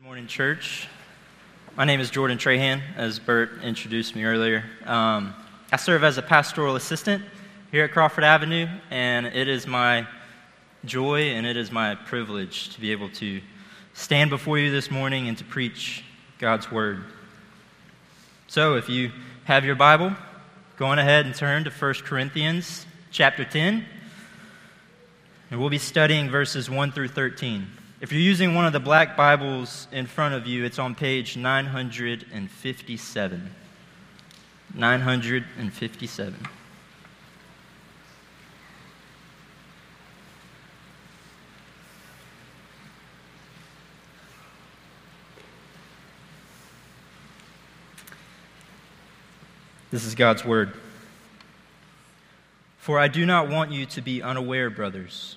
Good morning, church. My name is Jordan Trahan, as Bert introduced me earlier. Um, I serve as a pastoral assistant here at Crawford Avenue, and it is my joy and it is my privilege to be able to stand before you this morning and to preach God's Word. So, if you have your Bible, go on ahead and turn to 1 Corinthians chapter 10, and we'll be studying verses 1 through 13. If you're using one of the black Bibles in front of you, it's on page 957. 957. This is God's word. For I do not want you to be unaware, brothers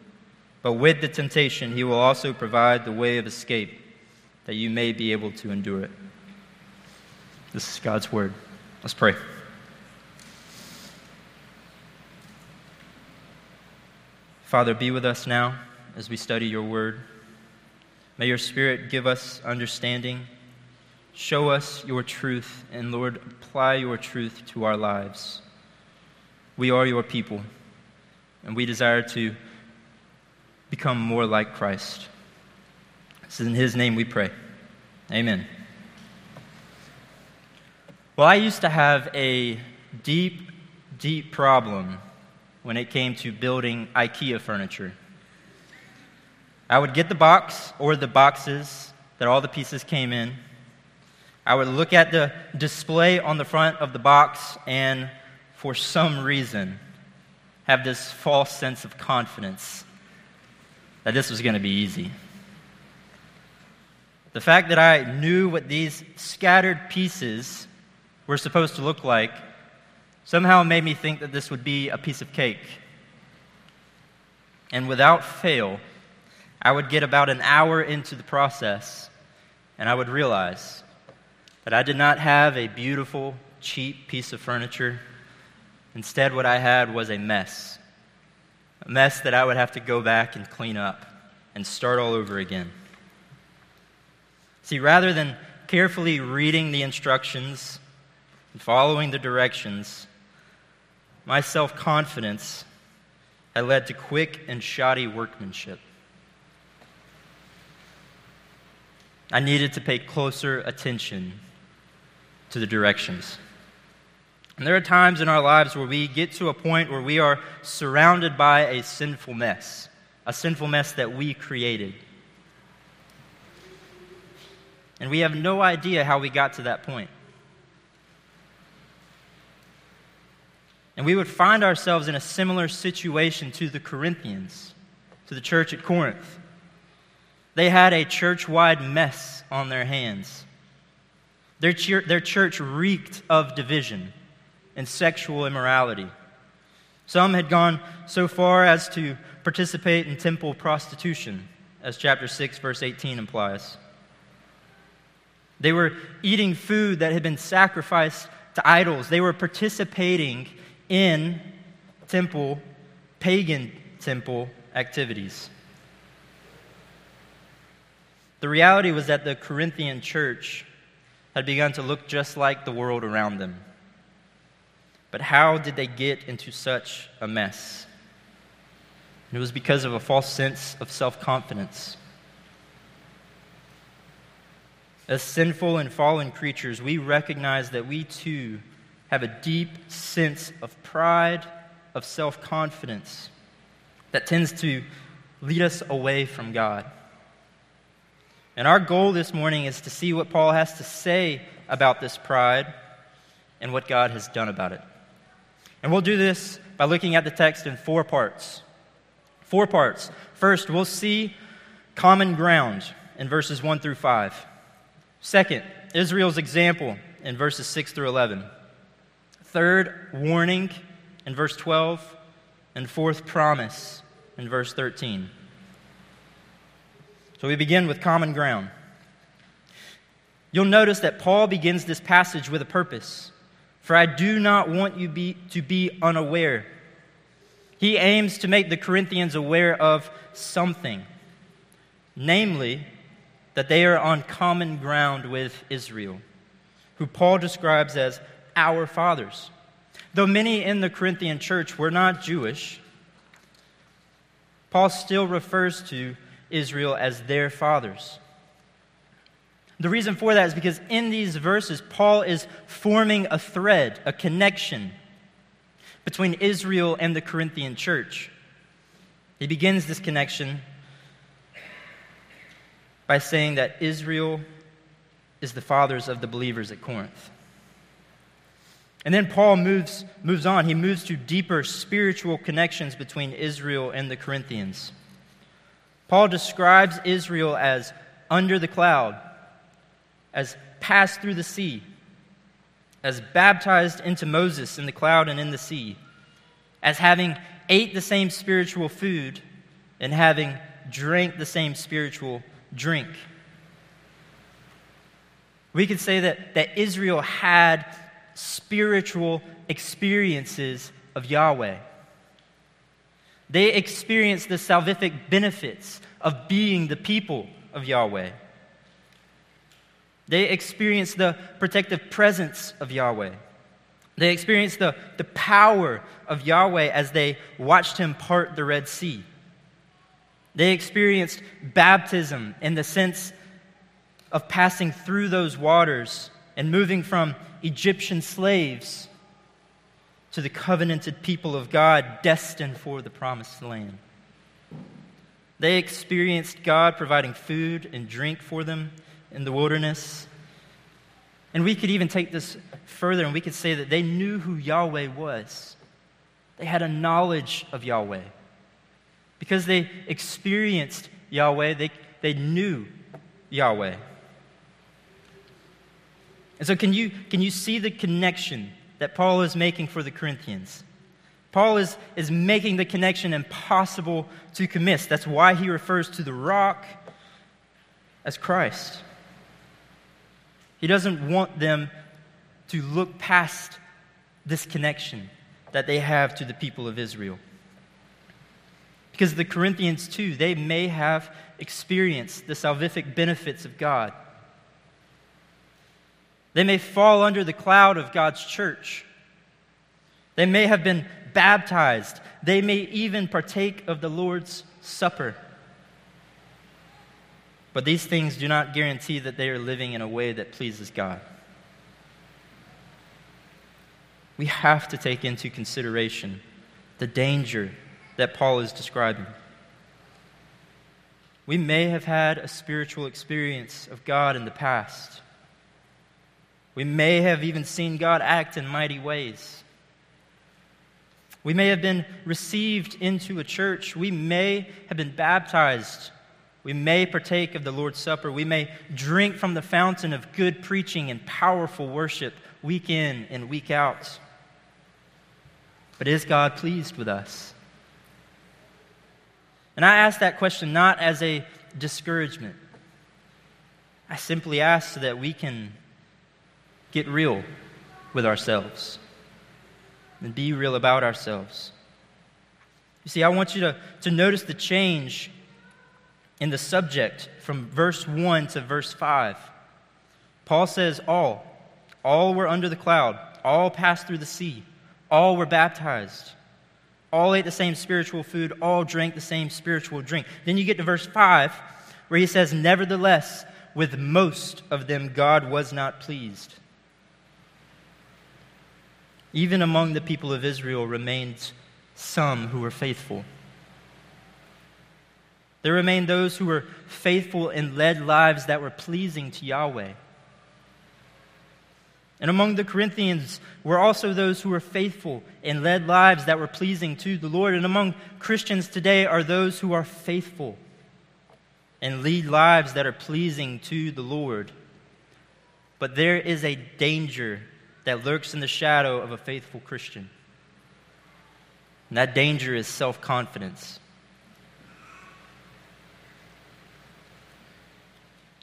But with the temptation, he will also provide the way of escape that you may be able to endure it. This is God's word. Let's pray. Father, be with us now as we study your word. May your spirit give us understanding. Show us your truth, and Lord, apply your truth to our lives. We are your people, and we desire to become more like Christ. Is in His name we pray. Amen. Well, I used to have a deep, deep problem when it came to building IKEA furniture. I would get the box or the boxes that all the pieces came in. I would look at the display on the front of the box and, for some reason, have this false sense of confidence that this was going to be easy. The fact that I knew what these scattered pieces were supposed to look like somehow made me think that this would be a piece of cake. And without fail, I would get about an hour into the process and I would realize that I did not have a beautiful, cheap piece of furniture. Instead, what I had was a mess a mess that I would have to go back and clean up and start all over again. See, rather than carefully reading the instructions and following the directions, my self confidence had led to quick and shoddy workmanship. I needed to pay closer attention to the directions. And there are times in our lives where we get to a point where we are surrounded by a sinful mess, a sinful mess that we created. And we have no idea how we got to that point. And we would find ourselves in a similar situation to the Corinthians, to the church at Corinth. They had a church wide mess on their hands. Their, their church reeked of division and sexual immorality. Some had gone so far as to participate in temple prostitution, as chapter 6, verse 18 implies. They were eating food that had been sacrificed to idols. They were participating in temple, pagan temple activities. The reality was that the Corinthian church had begun to look just like the world around them. But how did they get into such a mess? And it was because of a false sense of self confidence. As sinful and fallen creatures, we recognize that we too have a deep sense of pride, of self confidence that tends to lead us away from God. And our goal this morning is to see what Paul has to say about this pride and what God has done about it. And we'll do this by looking at the text in four parts. Four parts. First, we'll see common ground in verses 1 through 5. Second, Israel's example in verses 6 through 11. Third, warning in verse 12. And fourth, promise in verse 13. So we begin with common ground. You'll notice that Paul begins this passage with a purpose. For I do not want you be, to be unaware. He aims to make the Corinthians aware of something, namely, that they are on common ground with Israel, who Paul describes as our fathers. Though many in the Corinthian church were not Jewish, Paul still refers to Israel as their fathers. The reason for that is because in these verses, Paul is forming a thread, a connection between Israel and the Corinthian church. He begins this connection by saying that Israel is the fathers of the believers at Corinth. And then Paul moves, moves on. He moves to deeper spiritual connections between Israel and the Corinthians. Paul describes Israel as under the cloud, as passed through the sea, as baptized into Moses in the cloud and in the sea, as having ate the same spiritual food and having drank the same spiritual drink. We could say that, that Israel had spiritual experiences of Yahweh. They experienced the salvific benefits of being the people of Yahweh. They experienced the protective presence of Yahweh. They experienced the, the power of Yahweh as they watched him part the Red Sea. They experienced baptism in the sense of passing through those waters and moving from Egyptian slaves to the covenanted people of God destined for the promised land. They experienced God providing food and drink for them in the wilderness. And we could even take this further and we could say that they knew who Yahweh was. They had a knowledge of Yahweh. Because they experienced Yahweh, they, they knew Yahweh. And so, can you, can you see the connection that Paul is making for the Corinthians. Paul is, is making the connection impossible to miss. That's why he refers to the rock as Christ. He doesn't want them to look past this connection that they have to the people of Israel. Because the Corinthians, too, they may have experienced the salvific benefits of God. They may fall under the cloud of God's church. They may have been baptized. They may even partake of the Lord's Supper. But these things do not guarantee that they are living in a way that pleases God. We have to take into consideration the danger that Paul is describing. We may have had a spiritual experience of God in the past. We may have even seen God act in mighty ways. We may have been received into a church. We may have been baptized. We may partake of the Lord's Supper. We may drink from the fountain of good preaching and powerful worship week in and week out. But is God pleased with us? And I ask that question not as a discouragement, I simply ask so that we can get real with ourselves and be real about ourselves. You see, I want you to, to notice the change in the subject from verse 1 to verse 5. Paul says, All, all were under the cloud, all passed through the sea, all were baptized, all ate the same spiritual food, all drank the same spiritual drink. Then you get to verse 5, where he says, Nevertheless, with most of them God was not pleased. Even among the people of Israel remained some who were faithful. There remained those who were faithful and led lives that were pleasing to Yahweh. And among the Corinthians were also those who were faithful and led lives that were pleasing to the Lord. And among Christians today are those who are faithful and lead lives that are pleasing to the Lord. But there is a danger that lurks in the shadow of a faithful Christian. And that danger is self confidence.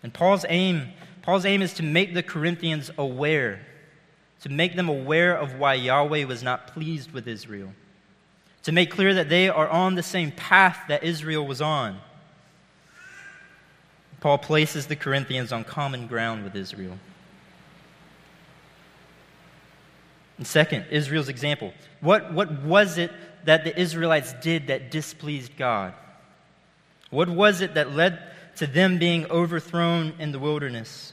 And Paul's aim, Paul's aim is to make the Corinthians aware, to make them aware of why Yahweh was not pleased with Israel, to make clear that they are on the same path that Israel was on. Paul places the Corinthians on common ground with Israel. And second, Israel's example. What, what was it that the Israelites did that displeased God? What was it that led to them being overthrown in the wilderness?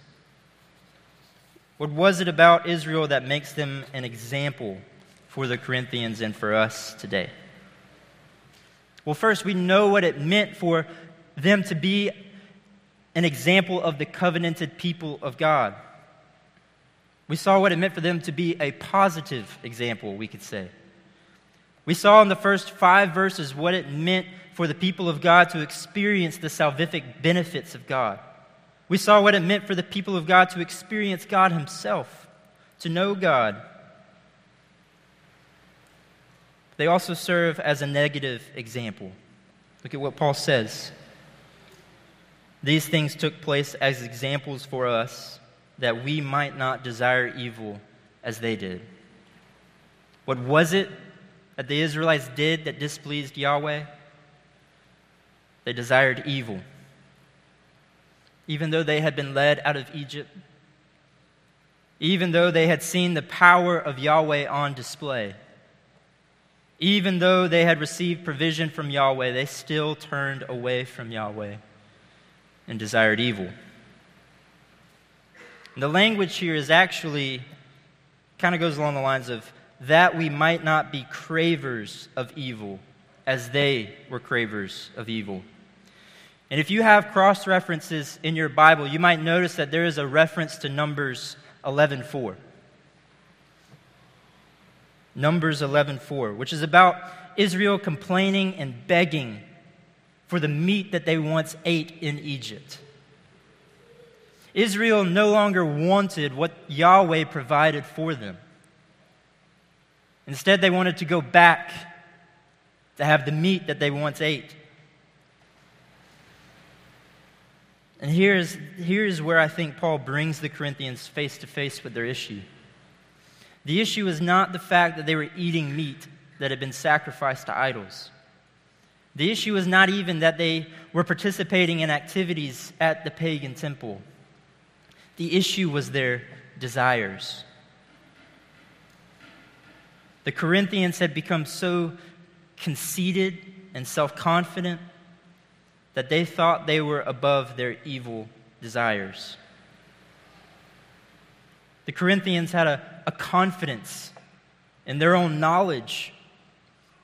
What was it about Israel that makes them an example for the Corinthians and for us today? Well, first, we know what it meant for them to be an example of the covenanted people of God. We saw what it meant for them to be a positive example, we could say. We saw in the first five verses what it meant for the people of God to experience the salvific benefits of God. We saw what it meant for the people of God to experience God Himself, to know God. They also serve as a negative example. Look at what Paul says. These things took place as examples for us that we might not desire evil as they did. What was it that the Israelites did that displeased Yahweh? They desired evil. Even though they had been led out of Egypt, even though they had seen the power of Yahweh on display, even though they had received provision from Yahweh, they still turned away from Yahweh and desired evil. And the language here is actually kind of goes along the lines of that we might not be cravers of evil as they were cravers of evil. And if you have cross references in your Bible, you might notice that there is a reference to Numbers 11:4. Numbers 11:4, which is about Israel complaining and begging for the meat that they once ate in Egypt. Israel no longer wanted what Yahweh provided for them. Instead, they wanted to go back to have the meat that they once ate. And here's, here's where I think Paul brings the Corinthians face to face with their issue. The issue is not the fact that they were eating meat that had been sacrificed to idols. The issue is not even that they were participating in activities at the pagan temple. The issue was their desires. The Corinthians had become so conceited and self confident that they thought they were above their evil desires. The Corinthians had a, a confidence in their own knowledge,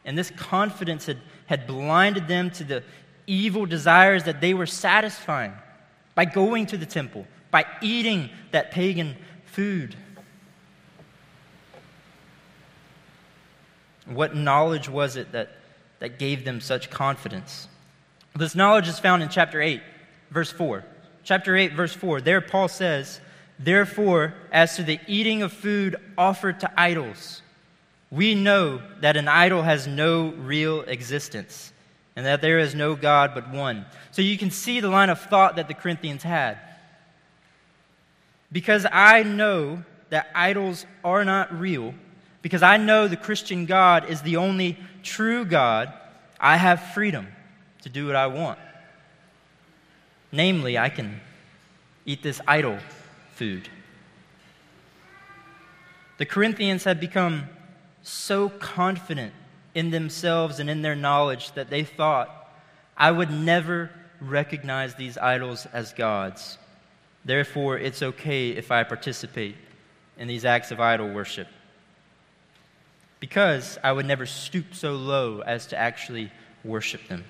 and this confidence had, had blinded them to the evil desires that they were satisfying by going to the temple, by eating that pagan food. What knowledge was it that, that gave them such confidence? This knowledge is found in chapter 8, verse 4. Chapter 8, verse 4. There, Paul says, Therefore, as to the eating of food offered to idols, we know that an idol has no real existence and that there is no God but one. So you can see the line of thought that the Corinthians had. Because I know that idols are not real, because I know the Christian God is the only true God, I have freedom to do what I want. Namely, I can eat this idol food. The Corinthians had become so confident in themselves and in their knowledge that they thought, I would never recognize these idols as gods. Therefore, it's okay if I participate in these acts of idol worship. Because I would never stoop so low as to actually worship them.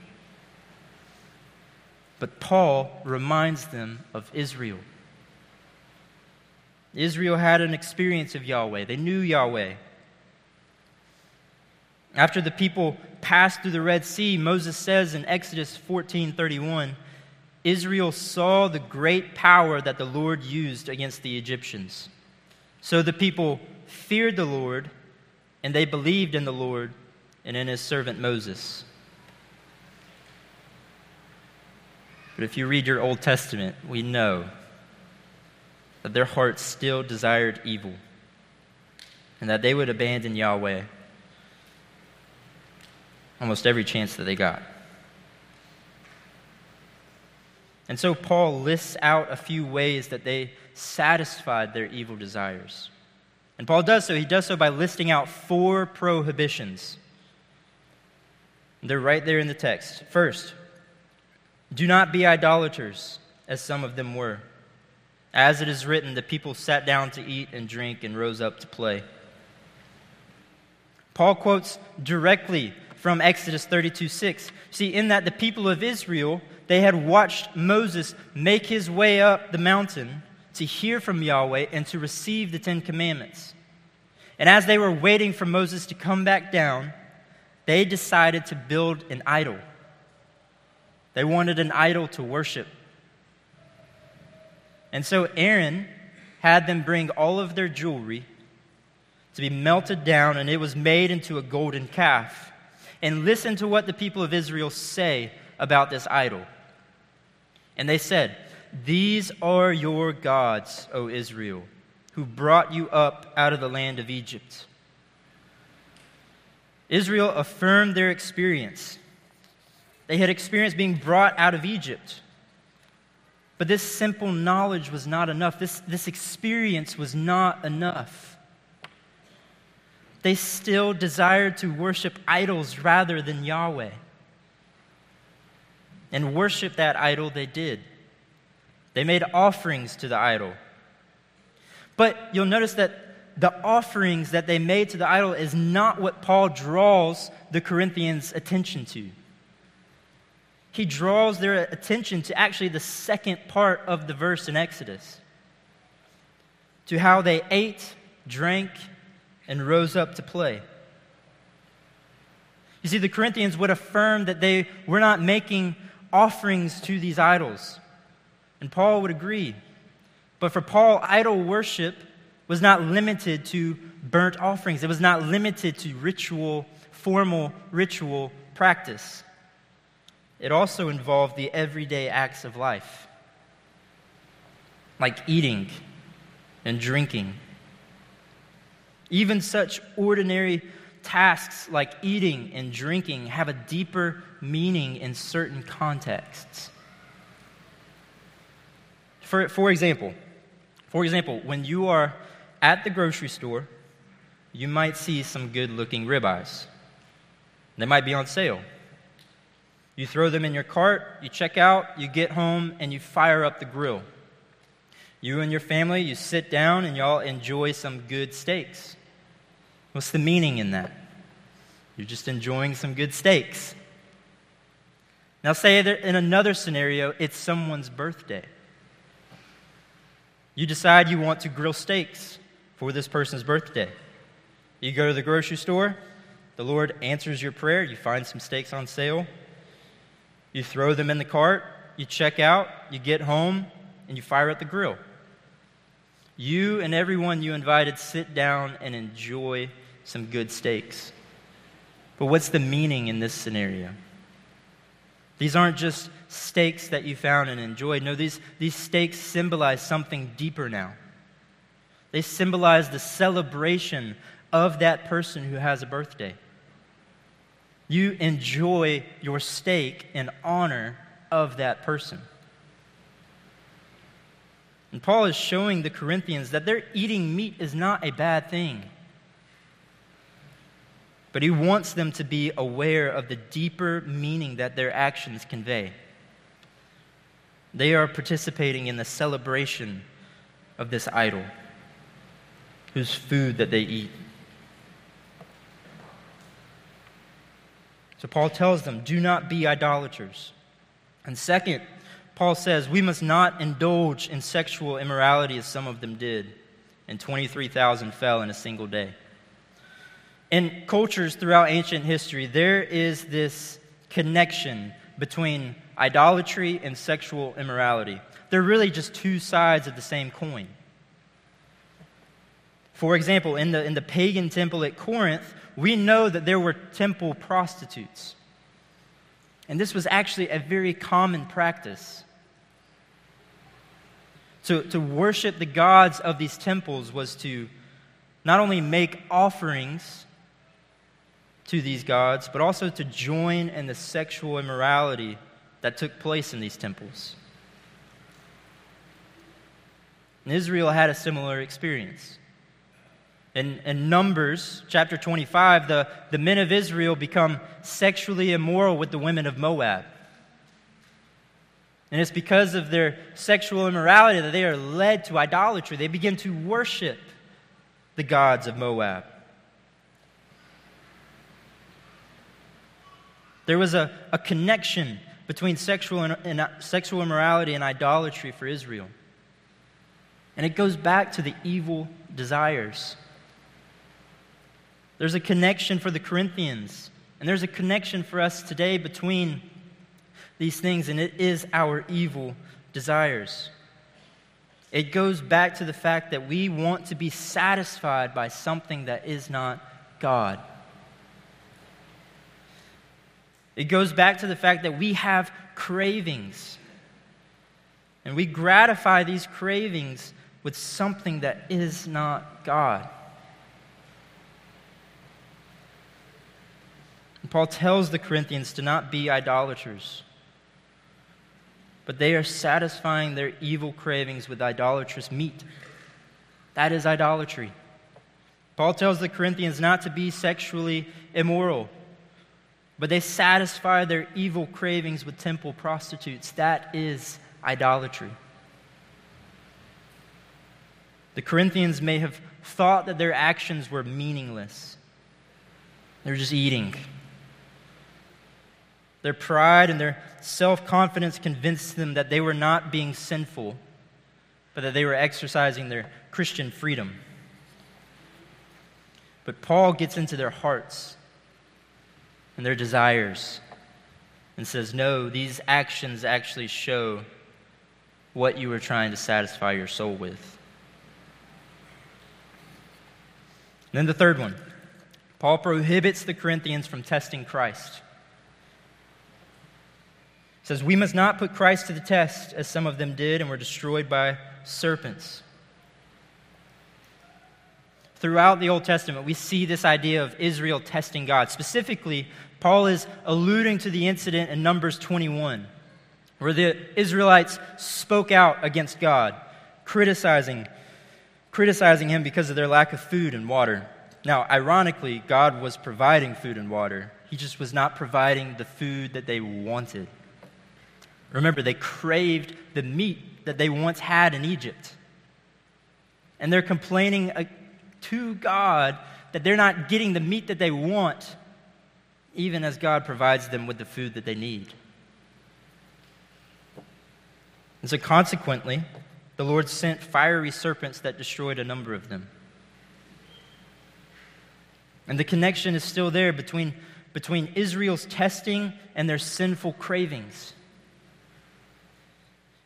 But Paul reminds them of Israel. Israel had an experience of Yahweh, they knew Yahweh. After the people passed through the Red Sea, Moses says in Exodus 14:31, Israel saw the great power that the Lord used against the Egyptians. So the people feared the Lord, and they believed in the Lord and in his servant Moses. But if you read your Old Testament, we know that their hearts still desired evil and that they would abandon Yahweh almost every chance that they got. And so Paul lists out a few ways that they satisfied their evil desires. And Paul does so. He does so by listing out four prohibitions. They're right there in the text. First, do not be idolaters, as some of them were. As it is written, the people sat down to eat and drink and rose up to play. Paul quotes directly from Exodus 32 6. See, in that the people of Israel, they had watched Moses make his way up the mountain to hear from Yahweh and to receive the Ten Commandments. And as they were waiting for Moses to come back down, they decided to build an idol. They wanted an idol to worship. And so Aaron had them bring all of their jewelry to be melted down, and it was made into a golden calf and listen to what the people of Israel say about this idol. And they said, These are your gods, O Israel, who brought you up out of the land of Egypt. Israel affirmed their experience. They had experienced being brought out of Egypt. But this simple knowledge was not enough. This, this experience was not enough they still desired to worship idols rather than Yahweh. And worship that idol they did. They made offerings to the idol. But you'll notice that the offerings that they made to the idol is not what Paul draws the Corinthians' attention to. He draws their attention to actually the second part of the verse in Exodus to how they ate, drank, and rose up to play. You see, the Corinthians would affirm that they were not making offerings to these idols. And Paul would agree. But for Paul, idol worship was not limited to burnt offerings, it was not limited to ritual, formal ritual practice. It also involved the everyday acts of life, like eating and drinking even such ordinary tasks like eating and drinking have a deeper meaning in certain contexts. For, for example, for example, when you are at the grocery store, you might see some good looking ribeyes. They might be on sale. You throw them in your cart, you check out, you get home, and you fire up the grill. You and your family, you sit down and y'all enjoy some good steaks. What's the meaning in that? You're just enjoying some good steaks. Now, say that in another scenario, it's someone's birthday. You decide you want to grill steaks for this person's birthday. You go to the grocery store, the Lord answers your prayer, you find some steaks on sale, you throw them in the cart, you check out, you get home, and you fire at the grill. You and everyone you invited sit down and enjoy some good steaks. But what's the meaning in this scenario? These aren't just steaks that you found and enjoyed. No, these, these steaks symbolize something deeper now. They symbolize the celebration of that person who has a birthday. You enjoy your steak in honor of that person. And Paul is showing the Corinthians that their eating meat is not a bad thing. But he wants them to be aware of the deeper meaning that their actions convey. They are participating in the celebration of this idol, whose food that they eat. So Paul tells them, do not be idolaters. And second, Paul says, we must not indulge in sexual immorality as some of them did, and 23,000 fell in a single day. In cultures throughout ancient history, there is this connection between idolatry and sexual immorality. They're really just two sides of the same coin. For example, in the, in the pagan temple at Corinth, we know that there were temple prostitutes. And this was actually a very common practice. To, to worship the gods of these temples was to not only make offerings to these gods, but also to join in the sexual immorality that took place in these temples. And Israel had a similar experience. In, in, Numbers chapter 25, the, the men of Israel become sexually immoral with the women of Moab. And it's because of their sexual immorality that they are led to idolatry. They begin to worship the gods of Moab. There was a, a connection between sexual, and, and, uh, sexual immorality and idolatry for Israel. And it goes back to the evil desires. There's a connection for the Corinthians, and there's a connection for us today between these things, and it is our evil desires. It goes back to the fact that we want to be satisfied by something that is not God. It goes back to the fact that we have cravings. And we gratify these cravings with something that is not God. Paul tells the Corinthians to not be idolaters, but they are satisfying their evil cravings with idolatrous meat. That is idolatry. Paul tells the Corinthians not to be sexually immoral, but they satisfy their evil cravings with temple prostitutes. That is idolatry. The Corinthians may have thought that their actions were meaningless. They're just eating. Their pride and their self confidence convinced them that they were not being sinful, but that they were exercising their Christian freedom. But Paul gets into their hearts and their desires and says, No, these actions actually show what you were trying to satisfy your soul with. And then the third one Paul prohibits the Corinthians from testing Christ says, We must not put Christ to the test, as some of them did and were destroyed by serpents. Throughout the Old Testament, we see this idea of Israel testing God. Specifically, Paul is alluding to the incident in Numbers 21, where the Israelites spoke out against God, criticizing, criticizing him because of their lack of food and water. Now, ironically, God was providing food and water. He just was not providing the food that they wanted. Remember, they craved the meat that they once had in Egypt. And they're complaining uh, to God that they're not getting the meat that they want, even as God provides them with the food that they need. And so, consequently, the Lord sent fiery serpents that destroyed a number of them. And the connection is still there between, between Israel's testing and their sinful cravings.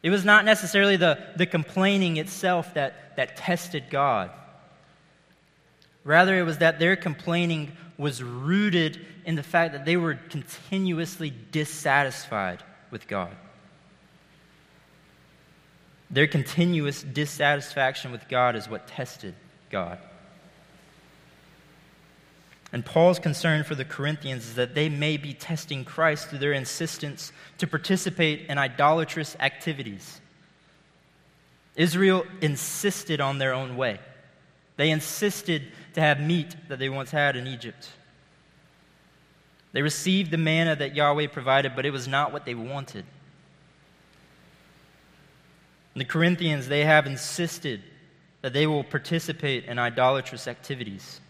It was not necessarily the, the complaining itself that, that tested God. Rather, it was that their complaining was rooted in the fact that they were continuously dissatisfied with God. Their continuous dissatisfaction with God is what tested God. And Paul's concern for the Corinthians is that they may be testing Christ through their insistence to participate in idolatrous activities. Israel insisted on their own way. They insisted to have meat that they once had in Egypt. They received the manna that Yahweh provided, but it was not what they wanted. The Corinthians, they have insisted that they will participate in idolatrous activities.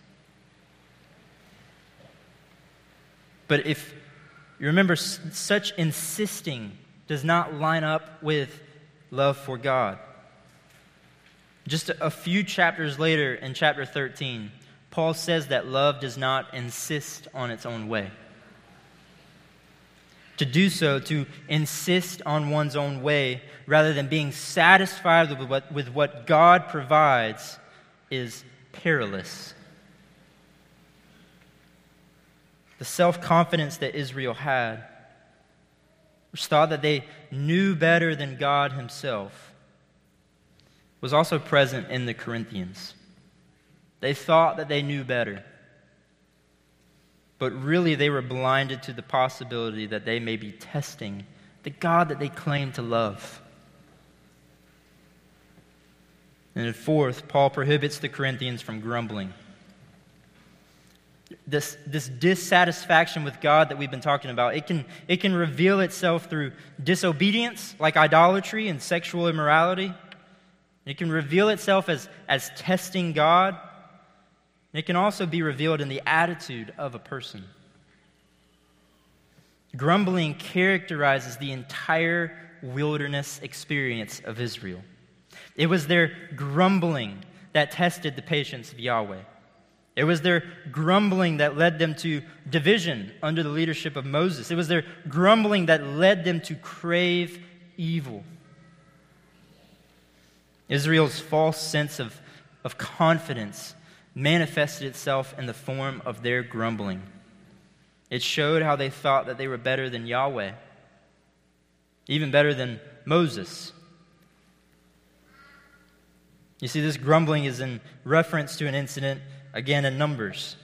But if you remember, such insisting does not line up with love for God. Just a few chapters later, in chapter 13, Paul says that love does not insist on its own way. To do so, to insist on one's own way, rather than being satisfied with what, with what God provides, is perilous. The self confidence that Israel had, which thought that they knew better than God Himself, was also present in the Corinthians. They thought that they knew better. But really, they were blinded to the possibility that they may be testing the God that they claim to love. And fourth, Paul prohibits the Corinthians from grumbling. This, this dissatisfaction with God that we've been talking about, it can, it can reveal itself through disobedience, like idolatry and sexual immorality. It can reveal itself as, as testing God. It can also be revealed in the attitude of a person. Grumbling characterizes the entire wilderness experience of Israel. It was their grumbling that tested the patience of Yahweh. It was their grumbling that led them to division under the leadership of Moses. It was their grumbling that led them to crave evil. Israel's false sense of, of confidence manifested itself in the form of their grumbling. It showed how they thought that they were better than Yahweh, even better than Moses. You see, this grumbling is in reference to an incident, again, in Numbers,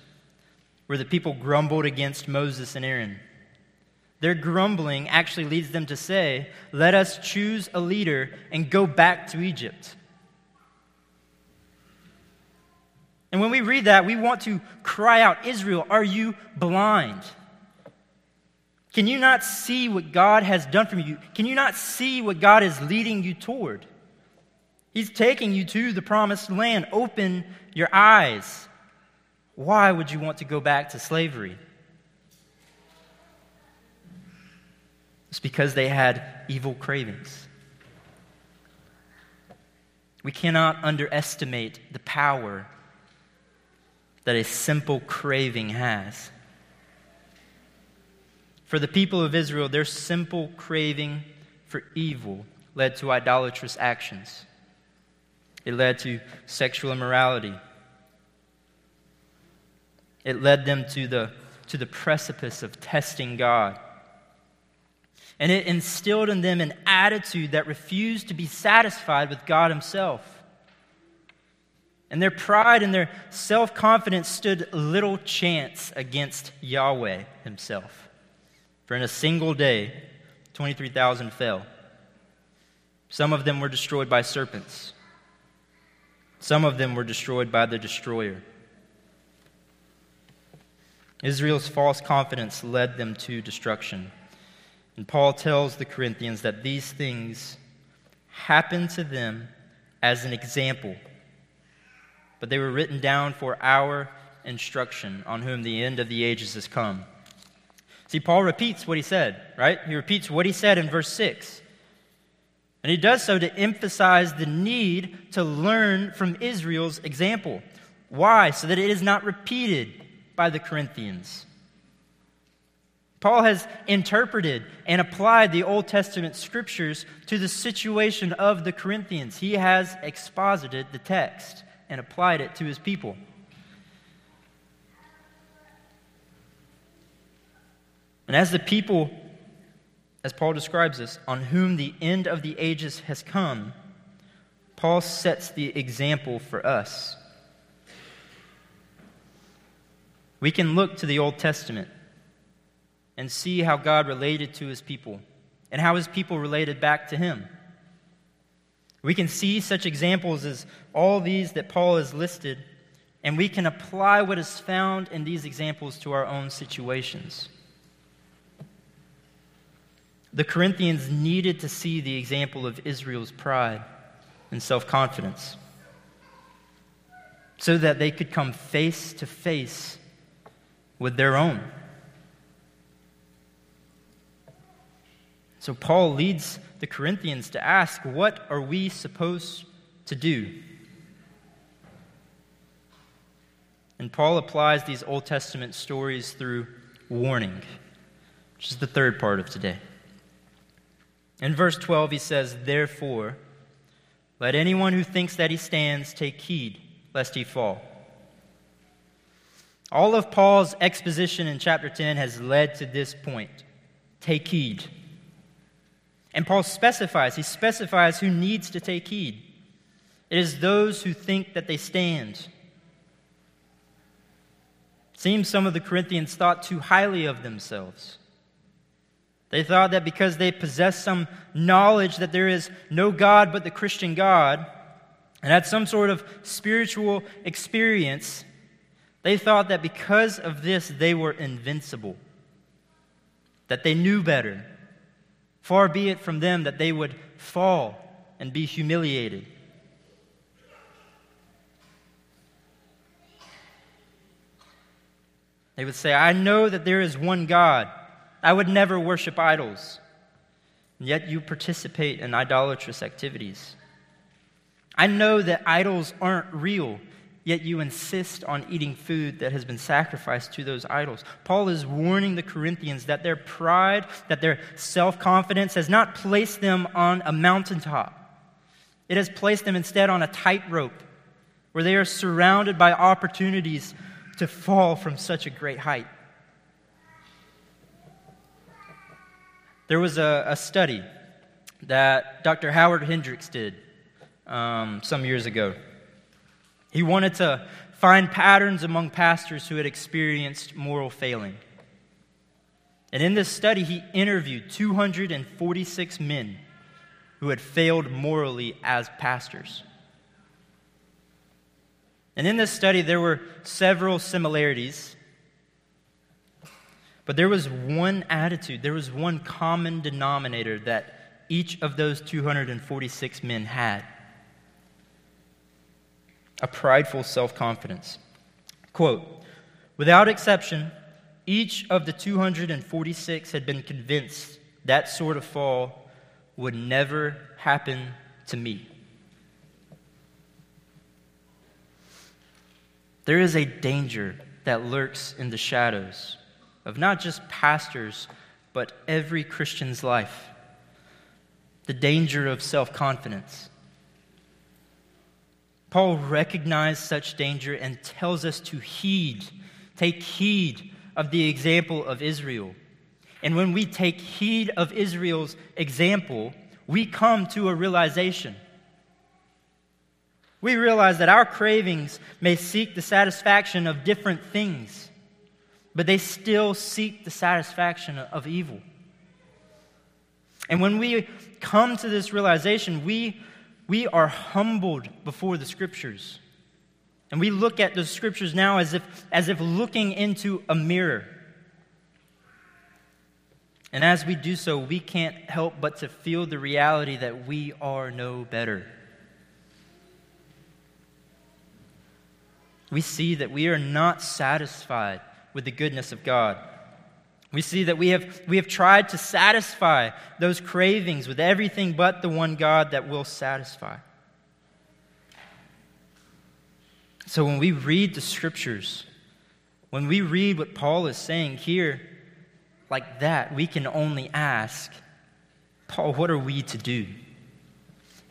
where the people grumbled against Moses and Aaron. Their grumbling actually leads them to say, Let us choose a leader and go back to Egypt. And when we read that, we want to cry out, Israel, are you blind? Can you not see what God has done for you? Can you not see what God is leading you toward? He's taking you to the promised land. Open your eyes. Why would you want to go back to slavery? It's because they had evil cravings. We cannot underestimate the power that a simple craving has. For the people of Israel, their simple craving for evil led to idolatrous actions. It led to sexual immorality. It led them to the, to the precipice of testing God. And it instilled in them an attitude that refused to be satisfied with God Himself. And their pride and their self confidence stood little chance against Yahweh Himself. For in a single day, 23,000 fell. Some of them were destroyed by serpents, some of them were destroyed by the destroyer. Israel's false confidence led them to destruction. And Paul tells the Corinthians that these things happened to them as an example, but they were written down for our instruction, on whom the end of the ages has come. See, Paul repeats what he said, right? He repeats what he said in verse 6. And he does so to emphasize the need to learn from Israel's example. Why? So that it is not repeated by the Corinthians. Paul has interpreted and applied the Old Testament scriptures to the situation of the Corinthians. He has exposited the text and applied it to his people. And as the people, as Paul describes us, on whom the end of the ages has come, Paul sets the example for us. We can look to the Old Testament and see how God related to his people and how his people related back to him. We can see such examples as all these that Paul has listed, and we can apply what is found in these examples to our own situations. The Corinthians needed to see the example of Israel's pride and self confidence so that they could come face to face with their own. So Paul leads the Corinthians to ask, What are we supposed to do? And Paul applies these Old Testament stories through warning, which is the third part of today. In verse 12, he says, Therefore, let anyone who thinks that he stands take heed lest he fall. All of Paul's exposition in chapter 10 has led to this point take heed. And Paul specifies, he specifies who needs to take heed. It is those who think that they stand. seems some of the Corinthians thought too highly of themselves. They thought that because they possessed some knowledge that there is no God but the Christian God, and had some sort of spiritual experience, they thought that because of this they were invincible, that they knew better. Far be it from them that they would fall and be humiliated. They would say, I know that there is one God. I would never worship idols. And yet you participate in idolatrous activities. I know that idols aren't real, yet you insist on eating food that has been sacrificed to those idols. Paul is warning the Corinthians that their pride, that their self confidence has not placed them on a mountaintop, it has placed them instead on a tightrope where they are surrounded by opportunities to fall from such a great height. There was a, a study that Dr. Howard Hendricks did um, some years ago. He wanted to find patterns among pastors who had experienced moral failing. And in this study, he interviewed 246 men who had failed morally as pastors. And in this study, there were several similarities but there was one attitude, there was one common denominator that each of those 246 men had a prideful self confidence. Quote Without exception, each of the 246 had been convinced that sort of fall would never happen to me. There is a danger that lurks in the shadows of not just pastors, but every Christian's life. The danger of self confidence. Paul recognized such danger and tells us to heed, take heed of the example of Israel. And when we take heed of Israel's example, we come to a realization. We realize that our cravings may seek the satisfaction of different things but they still seek the satisfaction of evil. And when we come to this realization, we, we are humbled before the scriptures. And we look at the scriptures now as if, as if looking into a mirror. And as we do so, we can't help but to feel the reality that we are no better. We see that we are not satisfied with the goodness of God. We see that we have, we have tried to satisfy those cravings with everything but the one God that will satisfy. So when we read the scriptures, when we read what Paul is saying here, like that, we can only ask, Paul, what are we to do?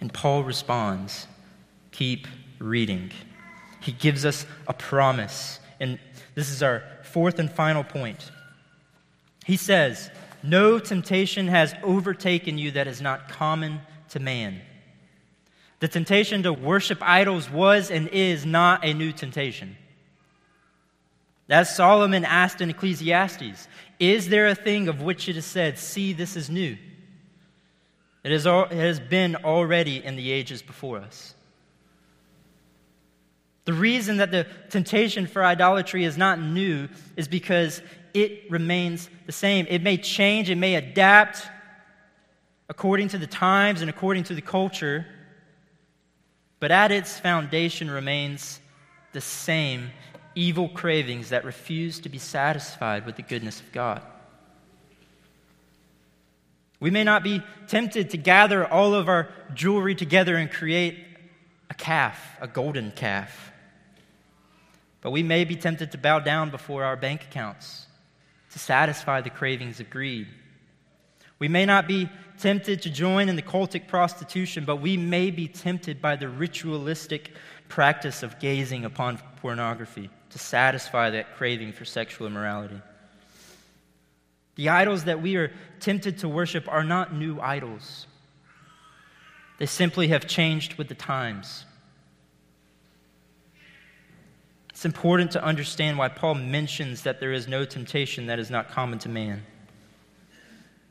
And Paul responds, keep reading. He gives us a promise. And this is our fourth and final point. He says, No temptation has overtaken you that is not common to man. The temptation to worship idols was and is not a new temptation. As Solomon asked in Ecclesiastes, is there a thing of which it is said, See, this is new? It, is all, it has been already in the ages before us. The reason that the temptation for idolatry is not new is because it remains the same. It may change, it may adapt according to the times and according to the culture, but at its foundation remains the same evil cravings that refuse to be satisfied with the goodness of God. We may not be tempted to gather all of our jewelry together and create a calf, a golden calf. But we may be tempted to bow down before our bank accounts to satisfy the cravings of greed. We may not be tempted to join in the cultic prostitution, but we may be tempted by the ritualistic practice of gazing upon pornography to satisfy that craving for sexual immorality. The idols that we are tempted to worship are not new idols, they simply have changed with the times. It's important to understand why Paul mentions that there is no temptation that is not common to man.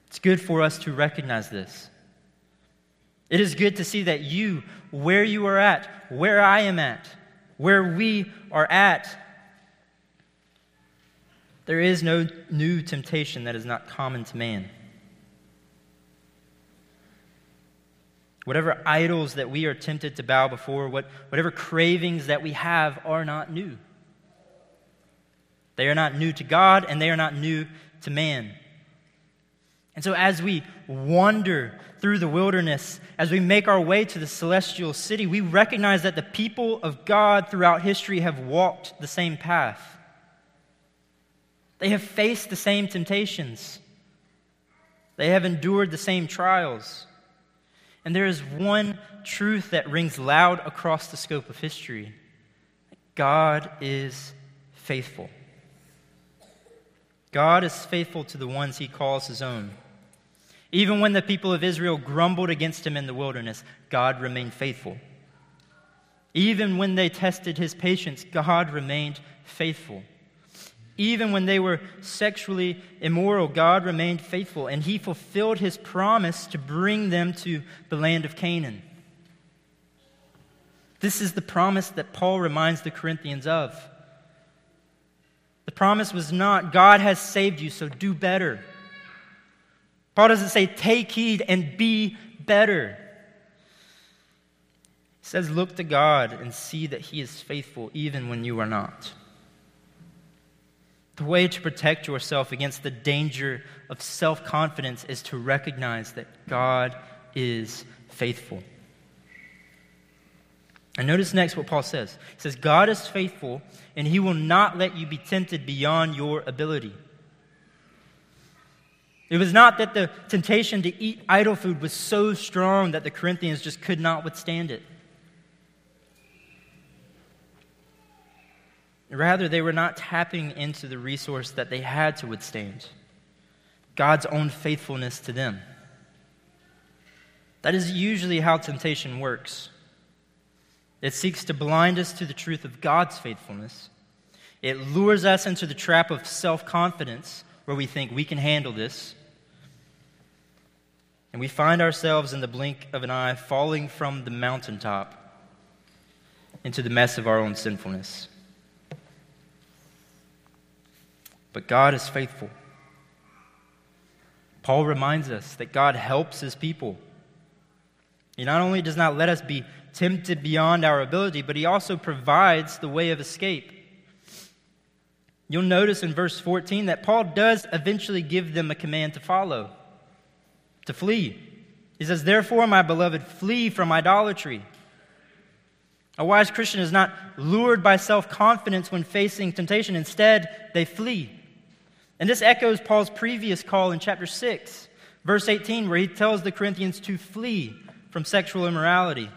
It's good for us to recognize this. It is good to see that you, where you are at, where I am at, where we are at, there is no new temptation that is not common to man. Whatever idols that we are tempted to bow before, what, whatever cravings that we have are not new. They are not new to God and they are not new to man. And so, as we wander through the wilderness, as we make our way to the celestial city, we recognize that the people of God throughout history have walked the same path. They have faced the same temptations, they have endured the same trials. And there is one truth that rings loud across the scope of history God is faithful. God is faithful to the ones he calls his own. Even when the people of Israel grumbled against him in the wilderness, God remained faithful. Even when they tested his patience, God remained faithful. Even when they were sexually immoral, God remained faithful, and he fulfilled his promise to bring them to the land of Canaan. This is the promise that Paul reminds the Corinthians of. The promise was not, God has saved you, so do better. Paul doesn't say, take heed and be better. He says, look to God and see that He is faithful even when you are not. The way to protect yourself against the danger of self confidence is to recognize that God is faithful. And notice next what Paul says. He says, God is faithful, and he will not let you be tempted beyond your ability. It was not that the temptation to eat idol food was so strong that the Corinthians just could not withstand it. Rather, they were not tapping into the resource that they had to withstand God's own faithfulness to them. That is usually how temptation works. It seeks to blind us to the truth of God's faithfulness. It lures us into the trap of self confidence, where we think we can handle this. And we find ourselves in the blink of an eye falling from the mountaintop into the mess of our own sinfulness. But God is faithful. Paul reminds us that God helps his people. He not only does not let us be tempted beyond our ability, but he also provides the way of escape. You'll notice in verse 14 that Paul does eventually give them a command to follow, to flee. He says, Therefore, my beloved, flee from idolatry. A wise Christian is not lured by self confidence when facing temptation. Instead, they flee. And this echoes Paul's previous call in chapter 6, verse 18, where he tells the Corinthians to flee from sexual immorality.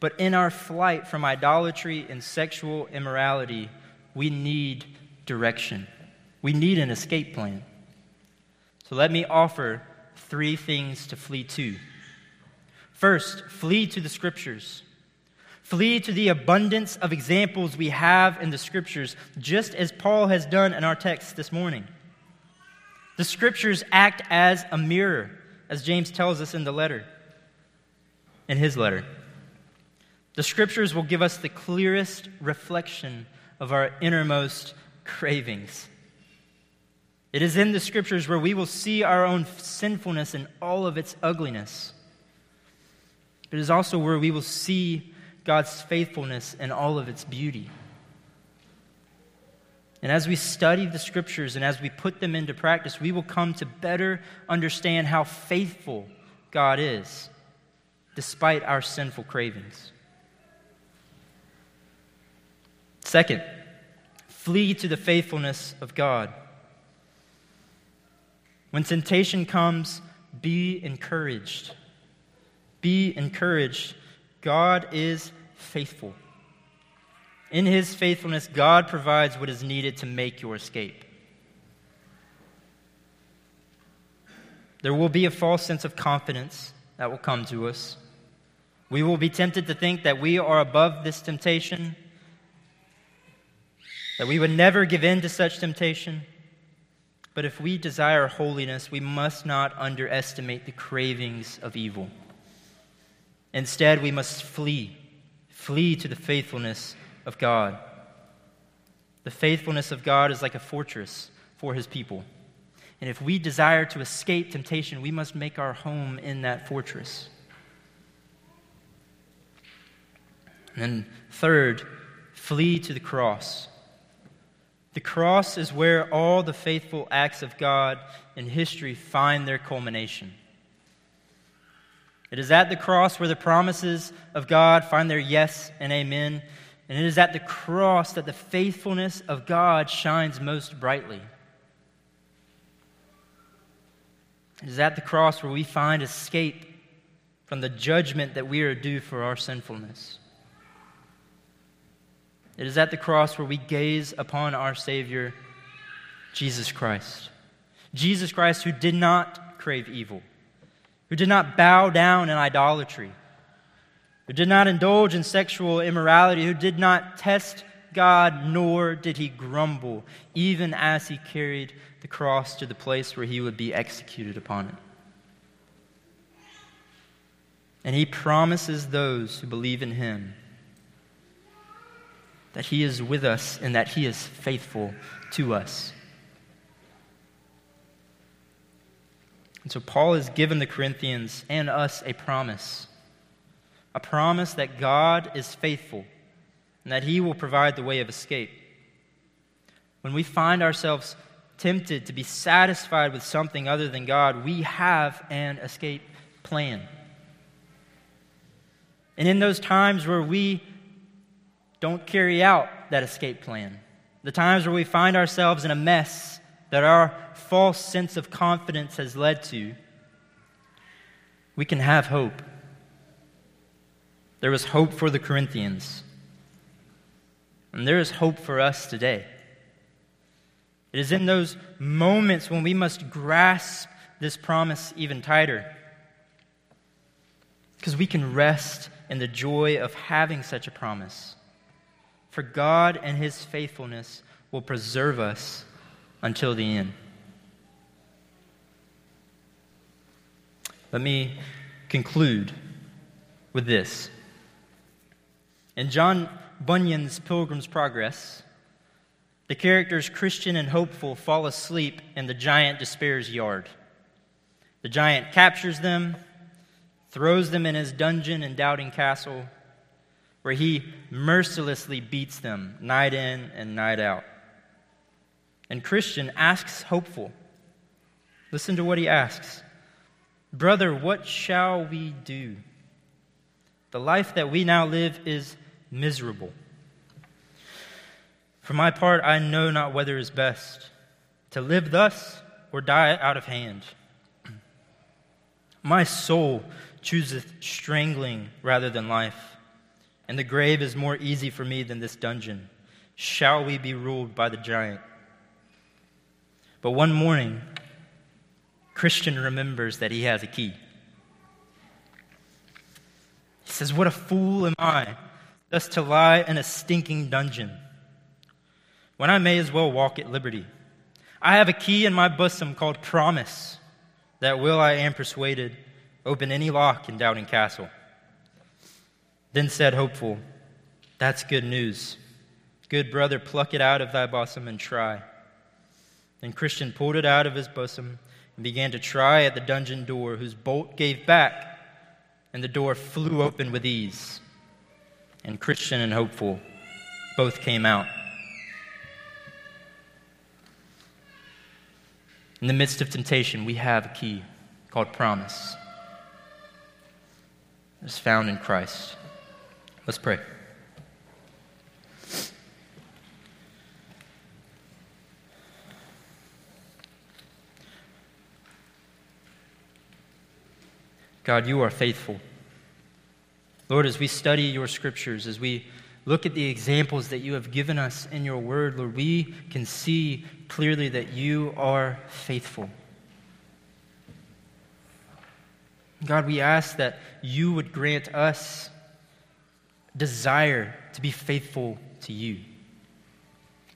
But in our flight from idolatry and sexual immorality, we need direction. We need an escape plan. So let me offer three things to flee to. First, flee to the Scriptures. Flee to the abundance of examples we have in the Scriptures, just as Paul has done in our text this morning. The Scriptures act as a mirror, as James tells us in the letter, in his letter. The Scriptures will give us the clearest reflection of our innermost cravings. It is in the Scriptures where we will see our own sinfulness in all of its ugliness. It is also where we will see God's faithfulness in all of its beauty. And as we study the Scriptures and as we put them into practice, we will come to better understand how faithful God is, despite our sinful cravings. Second, flee to the faithfulness of God. When temptation comes, be encouraged. Be encouraged. God is faithful. In his faithfulness, God provides what is needed to make your escape. There will be a false sense of confidence that will come to us. We will be tempted to think that we are above this temptation, that we would never give in to such temptation. But if we desire holiness, we must not underestimate the cravings of evil. Instead, we must flee, flee to the faithfulness of God. The faithfulness of God is like a fortress for his people. And if we desire to escape temptation, we must make our home in that fortress. And third, flee to the cross. The cross is where all the faithful acts of God in history find their culmination. It is at the cross where the promises of God find their yes and amen. And it is at the cross that the faithfulness of God shines most brightly. It is at the cross where we find escape from the judgment that we are due for our sinfulness. It is at the cross where we gaze upon our Savior, Jesus Christ. Jesus Christ, who did not crave evil, who did not bow down in idolatry, who did not indulge in sexual immorality, who did not test God, nor did he grumble, even as he carried the cross to the place where he would be executed upon it. And he promises those who believe in him that He is with us and that He is faithful to us. And so Paul has given the Corinthians and us a promise a promise that God is faithful and that He will provide the way of escape. When we find ourselves tempted to be satisfied with something other than God, we have an escape plan. And in those times where we don't carry out that escape plan. The times where we find ourselves in a mess that our false sense of confidence has led to, we can have hope. There was hope for the Corinthians, and there is hope for us today. It is in those moments when we must grasp this promise even tighter. Because we can rest in the joy of having such a promise. For God and his faithfulness will preserve us until the end. Let me conclude with this. In John Bunyan's Pilgrim's Progress, the characters Christian and hopeful fall asleep in the giant despair's yard. The giant captures them, throws them in his dungeon in Doubting Castle, where he mercilessly beats them night in and night out. And Christian asks hopeful. Listen to what he asks Brother, what shall we do? The life that we now live is miserable. For my part, I know not whether is best to live thus or die out of hand. My soul chooseth strangling rather than life and the grave is more easy for me than this dungeon. Shall we be ruled by the giant? But one morning, Christian remembers that he has a key. He says, What a fool am I, thus to lie in a stinking dungeon, when I may as well walk at liberty. I have a key in my bosom called promise, that will, I am persuaded, open any lock in Doubting Castle. Then said Hopeful, That's good news. Good brother, pluck it out of thy bosom and try. Then Christian pulled it out of his bosom and began to try at the dungeon door, whose bolt gave back, and the door flew open with ease. And Christian and Hopeful both came out. In the midst of temptation, we have a key called promise. It's found in Christ. Let's pray. God, you are faithful. Lord, as we study your scriptures, as we look at the examples that you have given us in your word, Lord, we can see clearly that you are faithful. God, we ask that you would grant us desire to be faithful to you.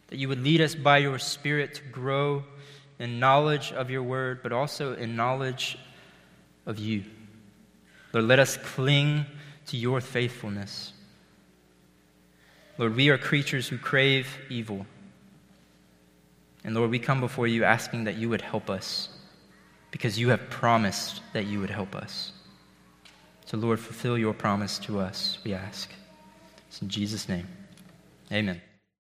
That you would lead us by your Spirit to grow in knowledge of your word, but also in knowledge of you. Lord, let us cling to your faithfulness. Lord, we are creatures who crave evil. And Lord, we come before you asking that you would help us because you have promised that you would help us. So, Lord, fulfill your promise to us, we ask. It's in Jesus' name. Amen.